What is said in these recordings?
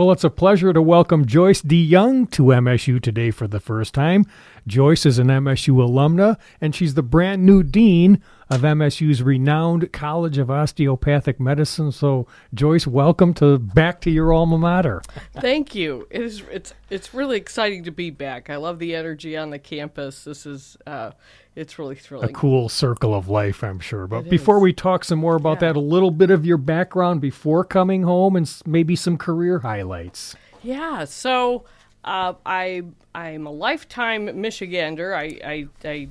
Well, it's a pleasure to welcome Joyce DeJong to MSU today for the first time. Joyce is an MSU alumna, and she's the brand new dean of MSU's renowned College of Osteopathic Medicine. So, Joyce, welcome to back to your alma mater. Thank you. It is it's it's really exciting to be back. I love the energy on the campus. This is uh, it's really thrilling. A cool circle of life, I'm sure. But it before is. we talk some more about yeah. that, a little bit of your background before coming home and maybe some career highlights. Yeah. So. Uh, I I'm a lifetime Michigander. I, I, I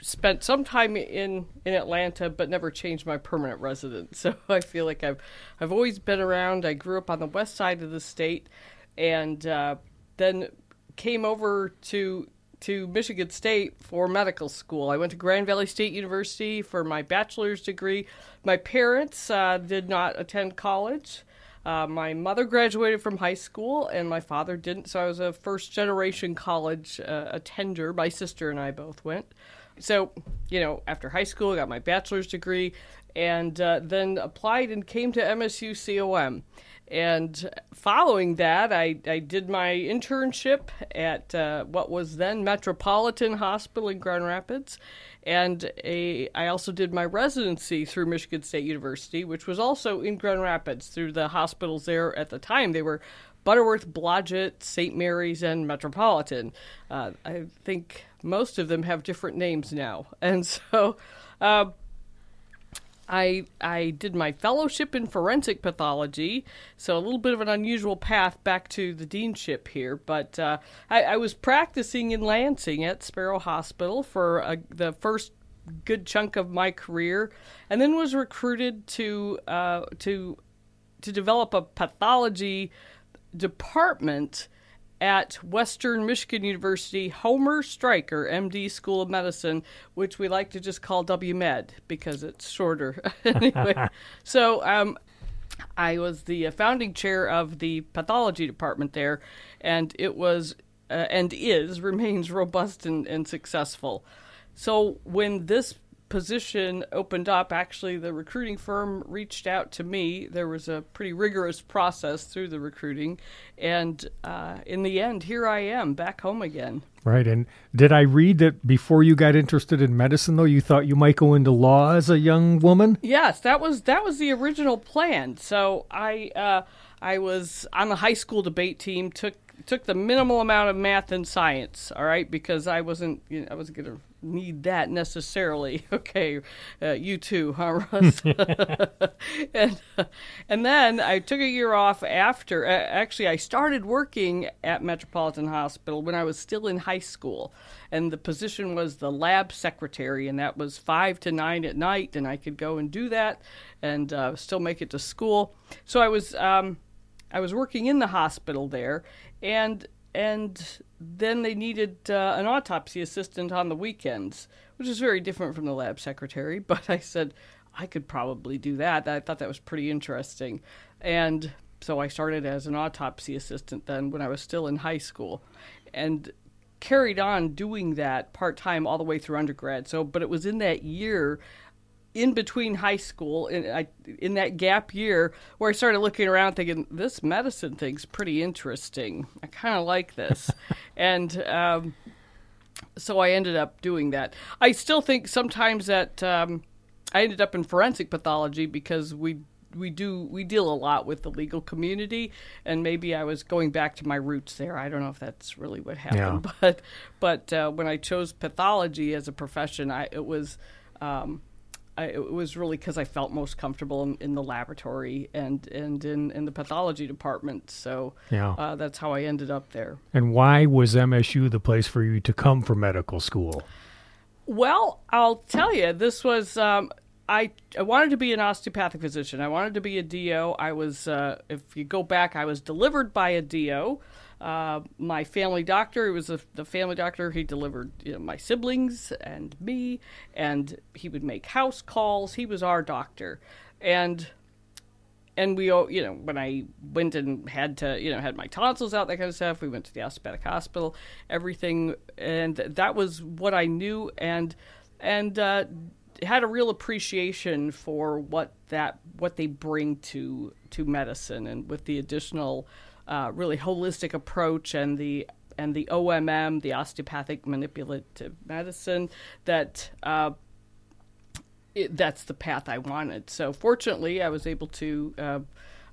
spent some time in in Atlanta, but never changed my permanent residence. So I feel like I've I've always been around. I grew up on the west side of the state, and uh, then came over to to Michigan State for medical school. I went to Grand Valley State University for my bachelor's degree. My parents uh, did not attend college. Uh, my mother graduated from high school, and my father didn't, so I was a first generation college uh, attender. My sister and I both went. So, you know, after high school, I got my bachelor's degree and uh, then applied and came to MSU COM. And following that, I, I did my internship at uh, what was then Metropolitan Hospital in Grand Rapids. And a, I also did my residency through Michigan State University, which was also in Grand Rapids through the hospitals there at the time. They were Butterworth, Blodgett, St. Mary's, and Metropolitan. Uh, I think most of them have different names now. And so uh, I, I did my fellowship in forensic pathology, so a little bit of an unusual path back to the deanship here. But uh, I, I, was practicing in Lansing at Sparrow Hospital for uh, the first good chunk of my career, and then was recruited to uh, to to develop a pathology department at Western Michigan University Homer Stryker, MD School of Medicine, which we like to just call WMed because it's shorter. anyway, so um, I was the founding chair of the pathology department there, and it was uh, and is remains robust and, and successful. So when this position opened up, actually, the recruiting firm reached out to me. There was a pretty rigorous process through the recruiting. And uh, in the end, here I am back home again. Right. And did I read that before you got interested in medicine, though, you thought you might go into law as a young woman? Yes, that was that was the original plan. So I uh, I was on the high school debate team. took took the minimal amount of math and science. All right, because I wasn't you know, I wasn't going to need that necessarily. Okay, uh, you too, huh, Russ? and and then I took a year off after. Uh, actually, I started working at Metropolitan Hospital when I was still in high school, and the position was the lab secretary, and that was five to nine at night, and I could go and do that, and uh, still make it to school. So I was. Um, I was working in the hospital there, and and then they needed uh, an autopsy assistant on the weekends, which is very different from the lab secretary. But I said I could probably do that. I thought that was pretty interesting, and so I started as an autopsy assistant then when I was still in high school, and carried on doing that part time all the way through undergrad. So, but it was in that year in between high school in I, in that gap year where I started looking around thinking this medicine thing's pretty interesting. I kind of like this, and um, so I ended up doing that. I still think sometimes that um, I ended up in forensic pathology because we we do we deal a lot with the legal community and maybe I was going back to my roots there. I don't know if that's really what happened, yeah. but but uh, when I chose pathology as a profession, I it was um, I, it was really because I felt most comfortable in, in, the laboratory and and in, in the pathology department. So yeah. Uh, that's how I ended up there. And why was MSU the place for you to come for medical school? Well, I'll tell you, this was. Um, I, I wanted to be an osteopathic physician. I wanted to be a DO. I was, uh, if you go back, I was delivered by a DO. Uh, my family doctor, it was a, the family doctor, he delivered you know, my siblings and me, and he would make house calls. He was our doctor. And and we, you know, when I went and had to, you know, had my tonsils out, that kind of stuff, we went to the osteopathic hospital, everything, and that was what I knew, and and uh, had a real appreciation for what that what they bring to to medicine, and with the additional uh, really holistic approach and the and the OMM, the osteopathic manipulative medicine, that uh, it, that's the path I wanted. So fortunately, I was able to uh,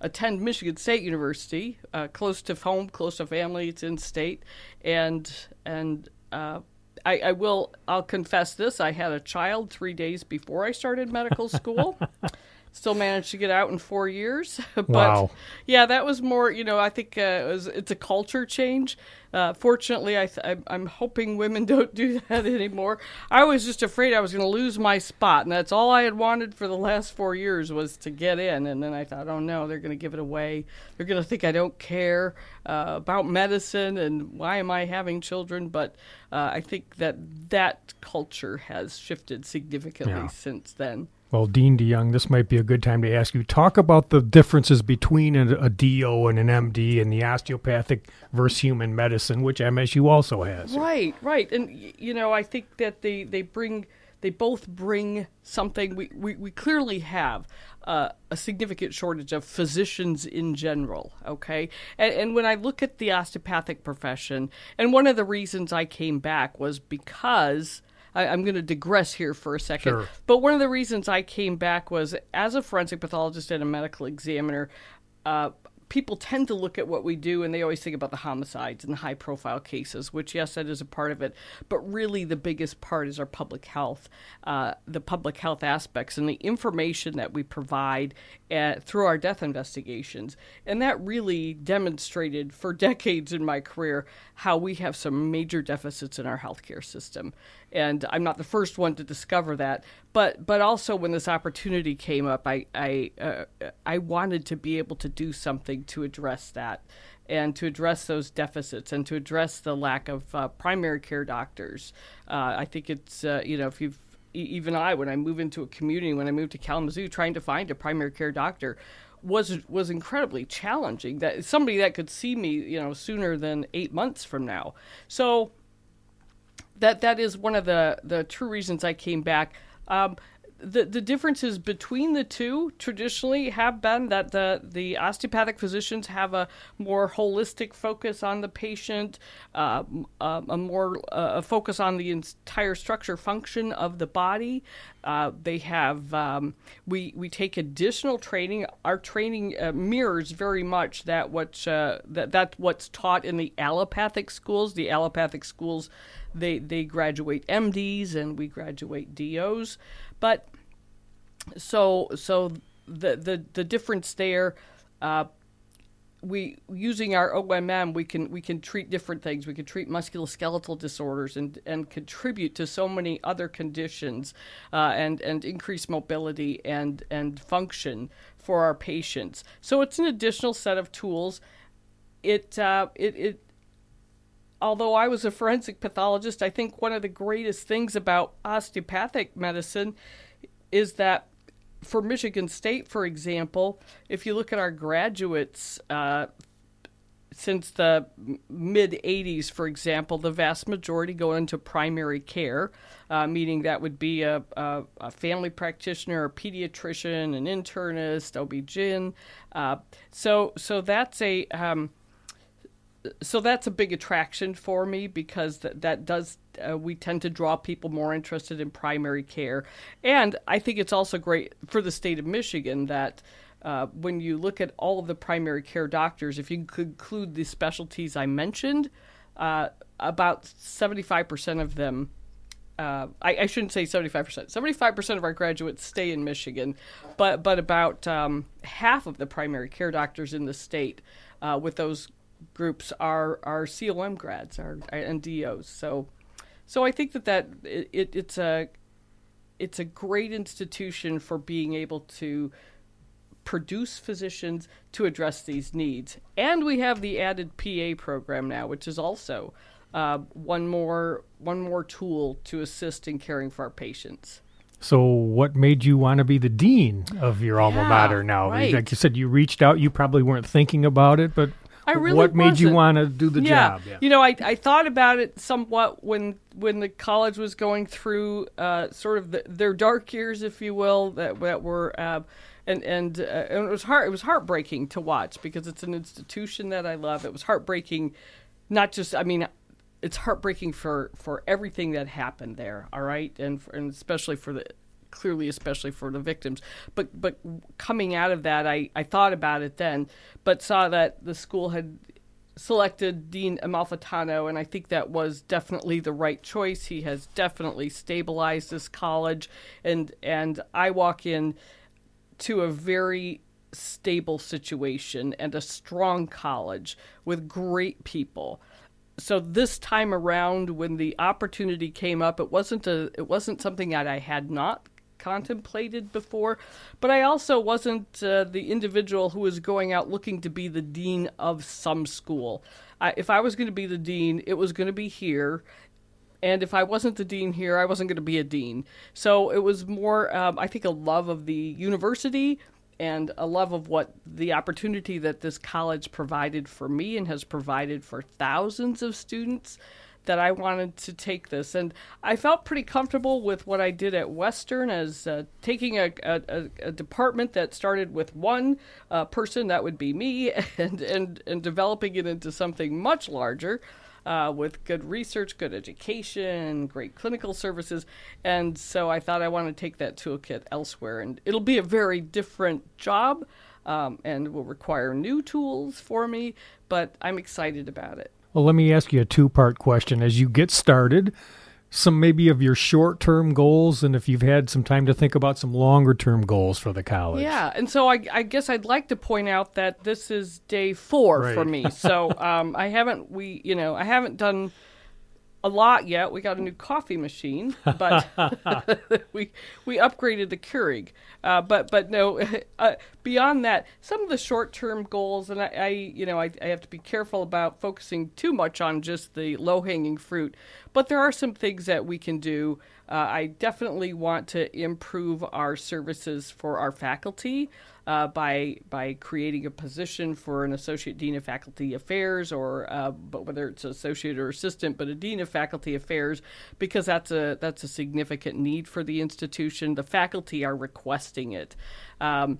attend Michigan State University, uh, close to home, close to family. It's in state, and and uh, I, I, will. I'll confess this. I had a child three days before I started medical school. Still managed to get out in four years, but wow. yeah, that was more. You know, I think uh, it was, it's a culture change. Uh, fortunately, I th- I'm hoping women don't do that anymore. I was just afraid I was going to lose my spot, and that's all I had wanted for the last four years was to get in. And then I thought, oh no, they're going to give it away. They're going to think I don't care uh, about medicine, and why am I having children? But uh, I think that that culture has shifted significantly Yeah. since then. Well, Dean DeJong, this might be a good time to ask you talk about the differences between a, a DO and an MD and the osteopathic versus human medicine, which MSU also has. Right, right, and you know, I think that they they bring they both bring something. We we, we clearly have uh, a significant shortage of physicians in general. Okay, and, and when I look at the osteopathic profession, and one of the reasons I came back was because. I, I'm going to digress here for a second. Sure. But one of the reasons I came back was as a forensic pathologist and a medical examiner, uh, people tend to look at what we do and they always think about the homicides and the high profile cases, which, yes, that is a part of it. But really, the biggest part is our public health, uh, the public health aspects, and the information that we provide uh, through our death investigations. And that really demonstrated for decades in my career how we have some major deficits in our healthcare system. And I'm not the first one to discover that, but but also when this opportunity came up, I I uh, I wanted to be able to do something to address that, and to address those deficits, and to address the lack of uh, primary care doctors. Uh, I think it's uh, you know if you've even I when I move into a community when I moved to Kalamazoo, trying to find a primary care doctor was was incredibly challenging. That somebody that could see me you know sooner than eight months from now. So that that is one of the the true reasons I came back. Um, the the differences between the two traditionally have been that the the osteopathic physicians have a more holistic focus on the patient, uh, a, a more uh, a focus on the entire structure function of the body. Uh, they have um, we we take additional training. Our training uh, mirrors very much that what uh, that that what's taught in the allopathic schools. The allopathic schools they they graduate MDs and we graduate DOs, but so so the the the difference there. Uh, we using our OMM, we can we can treat different things. We can treat musculoskeletal disorders and and contribute to so many other conditions, uh, and and increase mobility and and function for our patients. So it's an additional set of tools. It uh, it it although I was a forensic pathologist, I think one of the greatest things about osteopathic medicine is that for Michigan State, for example, if you look at our graduates uh, since the mid 80s, for example, the vast majority go into primary care, uh, meaning that would be a, a, a, family practitioner, a pediatrician, an internist, OB-GYN. Uh, so, so that's a um, so that's a big attraction for me because that, that does uh, we tend to draw people more interested in primary care and i think it's also great for the state of michigan that uh, when you look at all of the primary care doctors if you include the specialties i mentioned uh, about 75% of them uh, I, I, shouldn't say 75%. 75% of our graduates stay in Michigan, but but about um, half of the primary care doctors in the state uh, with those groups are are COM grads are and DOs. So so I think that that it, it, it's a it's a great institution for being able to produce physicians to address these needs. And we have the added PA program now, which is also uh, one more one more tool to assist in caring for our patients. So, what made you want to be the dean of your alma Yeah, mater now? right. Like you said, you reached out. You probably weren't thinking about it, but I really what made you want to do the yeah. job? You know, I, I thought about it somewhat when when the college was going through uh, sort of the, their dark years, if you will, that that were uh, and and, uh, and it was heart it was heartbreaking to watch because it's an institution that I love. It was heartbreaking, not just I mean, it's heartbreaking for for everything that happened there. All right, and for, and especially for the clearly especially for the victims but but coming out of that I, I thought about it then but saw that the school had selected Dean Amalfitano, and I think that was definitely the right choice. He has definitely stabilized this college, and and I walk in to a very stable situation and a strong college with great people. So this time around, when the opportunity came up, it wasn't a it wasn't something that I had not contemplated before, but I also wasn't uh, the individual who was going out looking to be the dean of some school. I, if I was going to be the dean, it was going to be here. And if I wasn't the dean here, I wasn't going to be a dean. So it was more, um, I think, a love of the university and a love of what the opportunity that this college provided for me and has provided for thousands of students that I wanted to take this. And I felt pretty comfortable with what I did at Western as uh, taking a, a, a, department that started with one uh, person, that would be me, and, and, and developing it into something much larger. Uh, with good research, good education, great clinical services. And so I thought I want to take that toolkit elsewhere. And it'll be a very different job um, and will require new tools for me, but I'm excited about it. Well, let me ask you a two part question. As you get started, some maybe of your short term goals, and if you've had some time to think about some longer term goals for the college. Yeah, and so I, I, guess I'd like to point out that this is day four right. for me. So um, I haven't we you know I haven't done a lot yet. We got a new coffee machine, but we we upgraded the Keurig. Uh, but but no, uh, beyond that, some of the short term goals, and I, I you know I, I, have to be careful about focusing too much on just the low hanging fruit. But there are some things that we can do. Uh, I definitely want to improve our services for our faculty uh, by by creating a position for an associate dean of faculty affairs, or uh, but whether it's associate or assistant, but a dean of faculty affairs, because that's a that's a significant need for the institution. The faculty are requesting it. Um,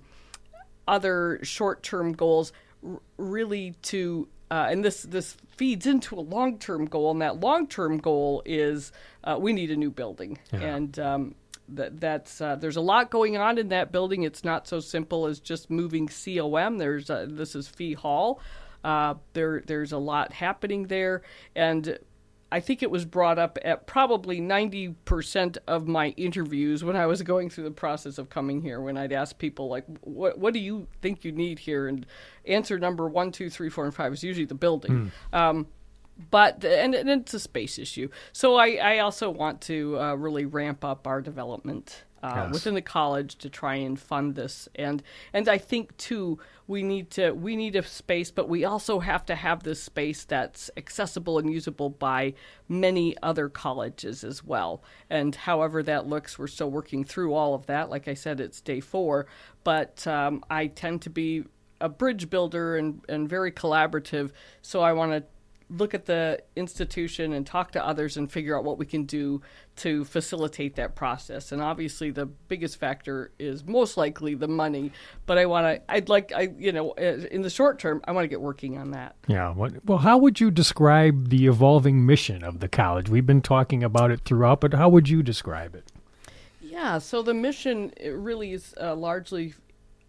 other short-term goals, r- really to uh, and this this feeds into a long term goal, and that long term goal is uh, we need a new building, yeah. and um, that that's uh, there's a lot going on in that building. It's not so simple as just moving COM. There's uh, this is Fee Hall. Uh, there there's a lot happening there, and I think it was brought up at probably 90% of my interviews when I was going through the process of coming here. When I'd ask people like, "What what do you think you need here?" and answer number one, two, three, four, and five is usually the building. Mm. Um, but and, and, it's a space issue. So I, I also want to uh, really ramp up our development uh, yes. within the college to try and fund this. And and I think too we need to we need a space, but we also have to have this space that's accessible and usable by many other colleges as well. And however that looks, we're still working through all of that. Like I said, it's day four, but um, I tend to be a bridge builder and, and very collaborative. So I want to look at the institution and talk to others and figure out what we can do to facilitate that process. And obviously, the biggest factor is most likely the money. But I want to, I'd like, I you know, uh, in the short term, I want to get working on that. Yeah. Well, how would you describe the evolving mission of the college? We've been talking about it throughout, but how would you describe it? Yeah. So the mission it really is uh, largely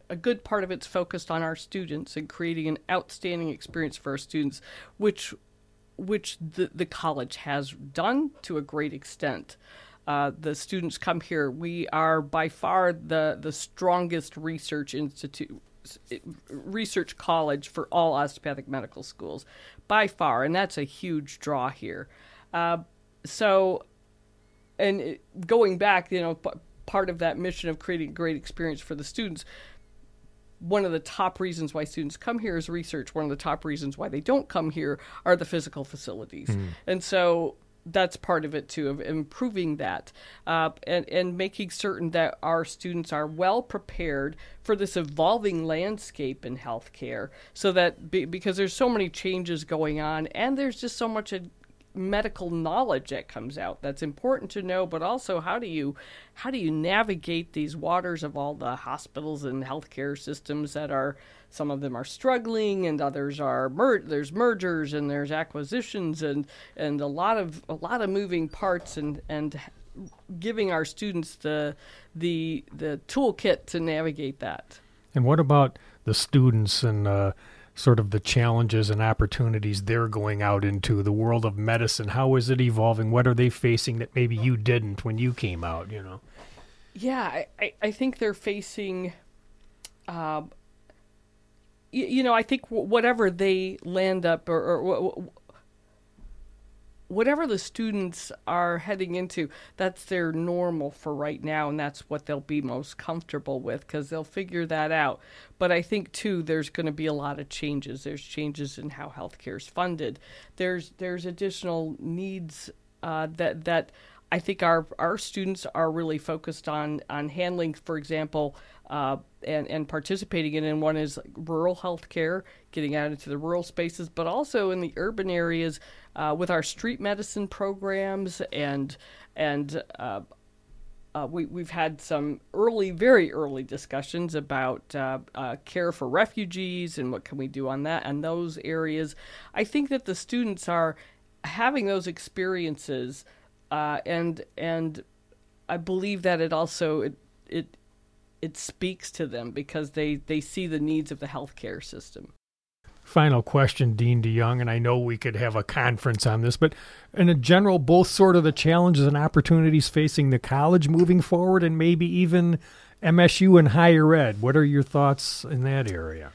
a good part of it's focused on our students and creating an outstanding experience for our students, which which the, the college has done to a great extent. Uh, the students come here. We are by far the, the strongest research institute, research college for all osteopathic medical schools, by far, and that's a huge draw here. Uh, so, and going back, you know, part of that mission of creating a great experience for the students one of the top reasons why students come here is research. One of the top reasons why they don't come here are the physical facilities. Mm. And so that's part of it too, of improving that uh, and, and making certain that our students are well prepared for this evolving landscape in healthcare so that be, because there's so many changes going on and there's just so much medical knowledge that comes out that's important to know but also how do you how do you navigate these waters of all the hospitals and healthcare systems that are some of them are struggling and others are mer- there's mergers and there's acquisitions and and a lot of a lot of moving parts and and giving our students the the the toolkit to navigate that. And what about the students and uh, sort of the challenges and opportunities they're going out into the world of medicine. How is it evolving? What are they facing that maybe you didn't when you came out you know? Yeah i, I think they're facing uh, you, you, know i think whatever they land up or, or whatever the students are heading into, that's their normal for right now, and that's what they'll be most comfortable with because they'll figure that out. But I think too, there's going to be a lot of changes. There's changes in how healthcare is funded. There's there's additional needs uh, that that I think our our students are really focused on on handling, for example, uh, and and participating in. And one is rural health care, getting out into the rural spaces, but also in the urban areas uh, with our street medicine programs and and. Uh, uh we, we've had some early, very early discussions about uh, uh, care for refugees and what can we do on that and those areas. I think that the students are having those experiences uh, and and I believe that it also it it it speaks to them because they they see the needs of the healthcare system. Final question, Dean DeJong, and I know we could have a conference on this, but in a general, both sort of the challenges and opportunities facing the college moving forward, and maybe even MSU and higher ed. What are your thoughts in that area?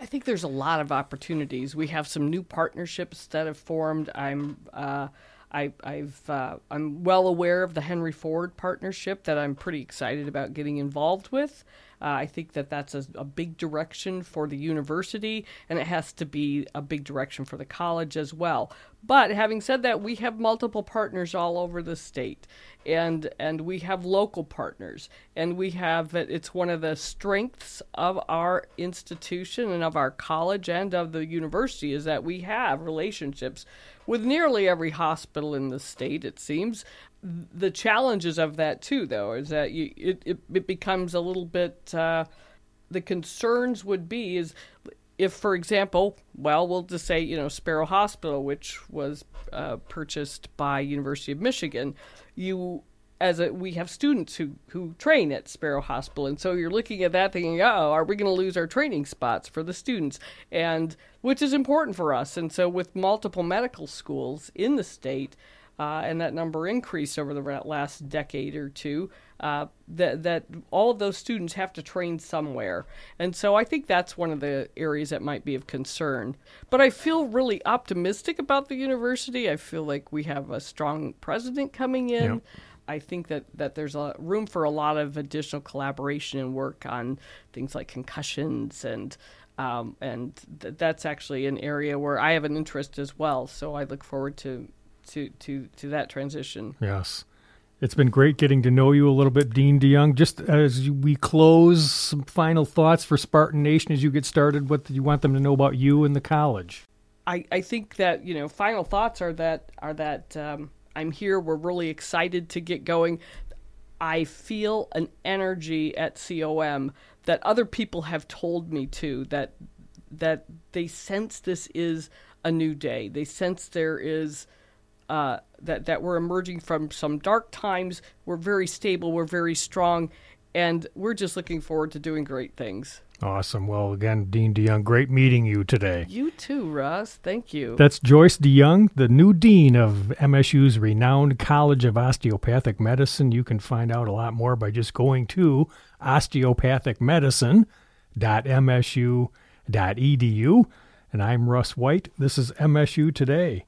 I think there's a lot of opportunities. We have some new partnerships that have formed. I'm uh, I, have uh, I'm well aware of the Henry Ford partnership that I'm pretty excited about getting involved with. Uh, I think that that's a, a, big direction for the university, and it has to be a big direction for the college as well. But having said that, we have multiple partners all over the state, and and we have local partners, and we have it's one of the strengths of our institution and of our college and of the university is that we have relationships with nearly every hospital in the state. It seems the challenges of that too, though, is that you, it, it, it becomes a little bit. Uh, the concerns would be is if, for example, well, we'll just say you know Sparrow Hospital, which was uh, purchased by University of Michigan, you as a we have students who who train at Sparrow Hospital, and so you're looking at that thinking, oh, are we going to lose our training spots for the students? And which is important for us. And so with multiple medical schools in the state, uh, and that number increased over the last decade or two. Uh, that that all of those students have to train somewhere, and so I think that's one of the areas that might be of concern. But I feel really optimistic about the university. I feel like we have a strong president coming in. Yep. I think that, that there's a room for a lot of additional collaboration and work on things like concussions and um, and th- that's actually an area where I have an interest as well. So I look forward to to to to that transition. Yes. It's been great getting to know you a little bit, Dean DeJong. Just as we close, some final thoughts for Spartan Nation as you get started. What do you want them to know about you and the college? I, I think that you know final thoughts are that are that um, I'm here. We're really excited to get going. I feel an energy at COM that other people have told me too that that they sense this is a new day. They sense there is uh, that that we're emerging from some dark times. We're very stable. We're very strong, and we're just looking forward to doing great things. Awesome. Well, again, Dean DeJong, great meeting you today. You too, Russ. Thank you. That's Joyce DeJong, the new dean of MSU's renowned College of Osteopathic Medicine. You can find out a lot more by just going to osteopathicmedicine.msu.edu. And I'm Russ White. This is MSU Today.